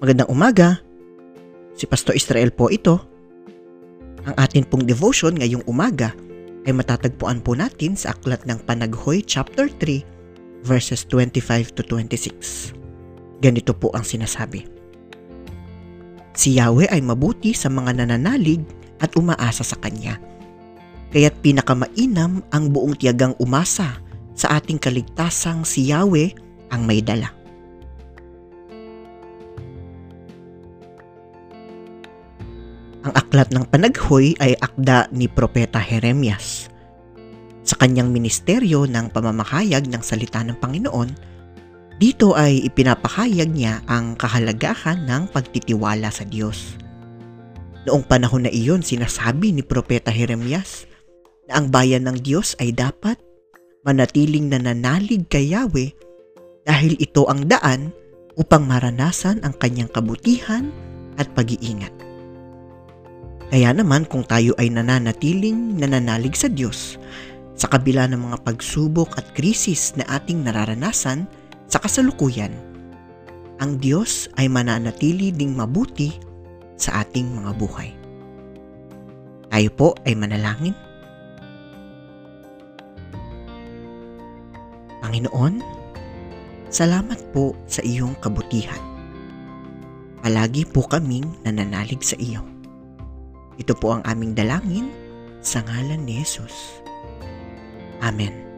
Magandang umaga. Si Pastor Israel po ito. Ang atin pong devotion ngayong umaga ay matatagpuan po natin sa Aklat ng Panaghoy chapter 3 verses 25 to 26. Ganito po ang sinasabi. Si Yahweh ay mabuti sa mga nananalig at umaasa sa Kanya. Kaya't pinakamainam ang buong tiyagang umasa sa ating kaligtasang si Yahweh ang may dala. Ang aklat ng panaghoy ay akda ni Propeta Jeremias. Sa kanyang ministeryo ng pamamahayag ng salita ng Panginoon, dito ay ipinapahayag niya ang kahalagahan ng pagtitiwala sa Diyos. Noong panahon na iyon, sinasabi ni Propeta Jeremias na ang bayan ng Diyos ay dapat manatiling nananalig kay Yahweh dahil ito ang daan upang maranasan ang kanyang kabutihan at pag-iingat. Kaya naman kung tayo ay nananatiling nananalig sa Diyos sa kabila ng mga pagsubok at krisis na ating nararanasan sa kasalukuyan, ang Diyos ay mananatili ding mabuti sa ating mga buhay. Tayo po ay manalangin. Panginoon, salamat po sa iyong kabutihan. Palagi po kaming nananalig sa iyo. Ito po ang aming dalangin sa ngalan ni Jesus. Amen.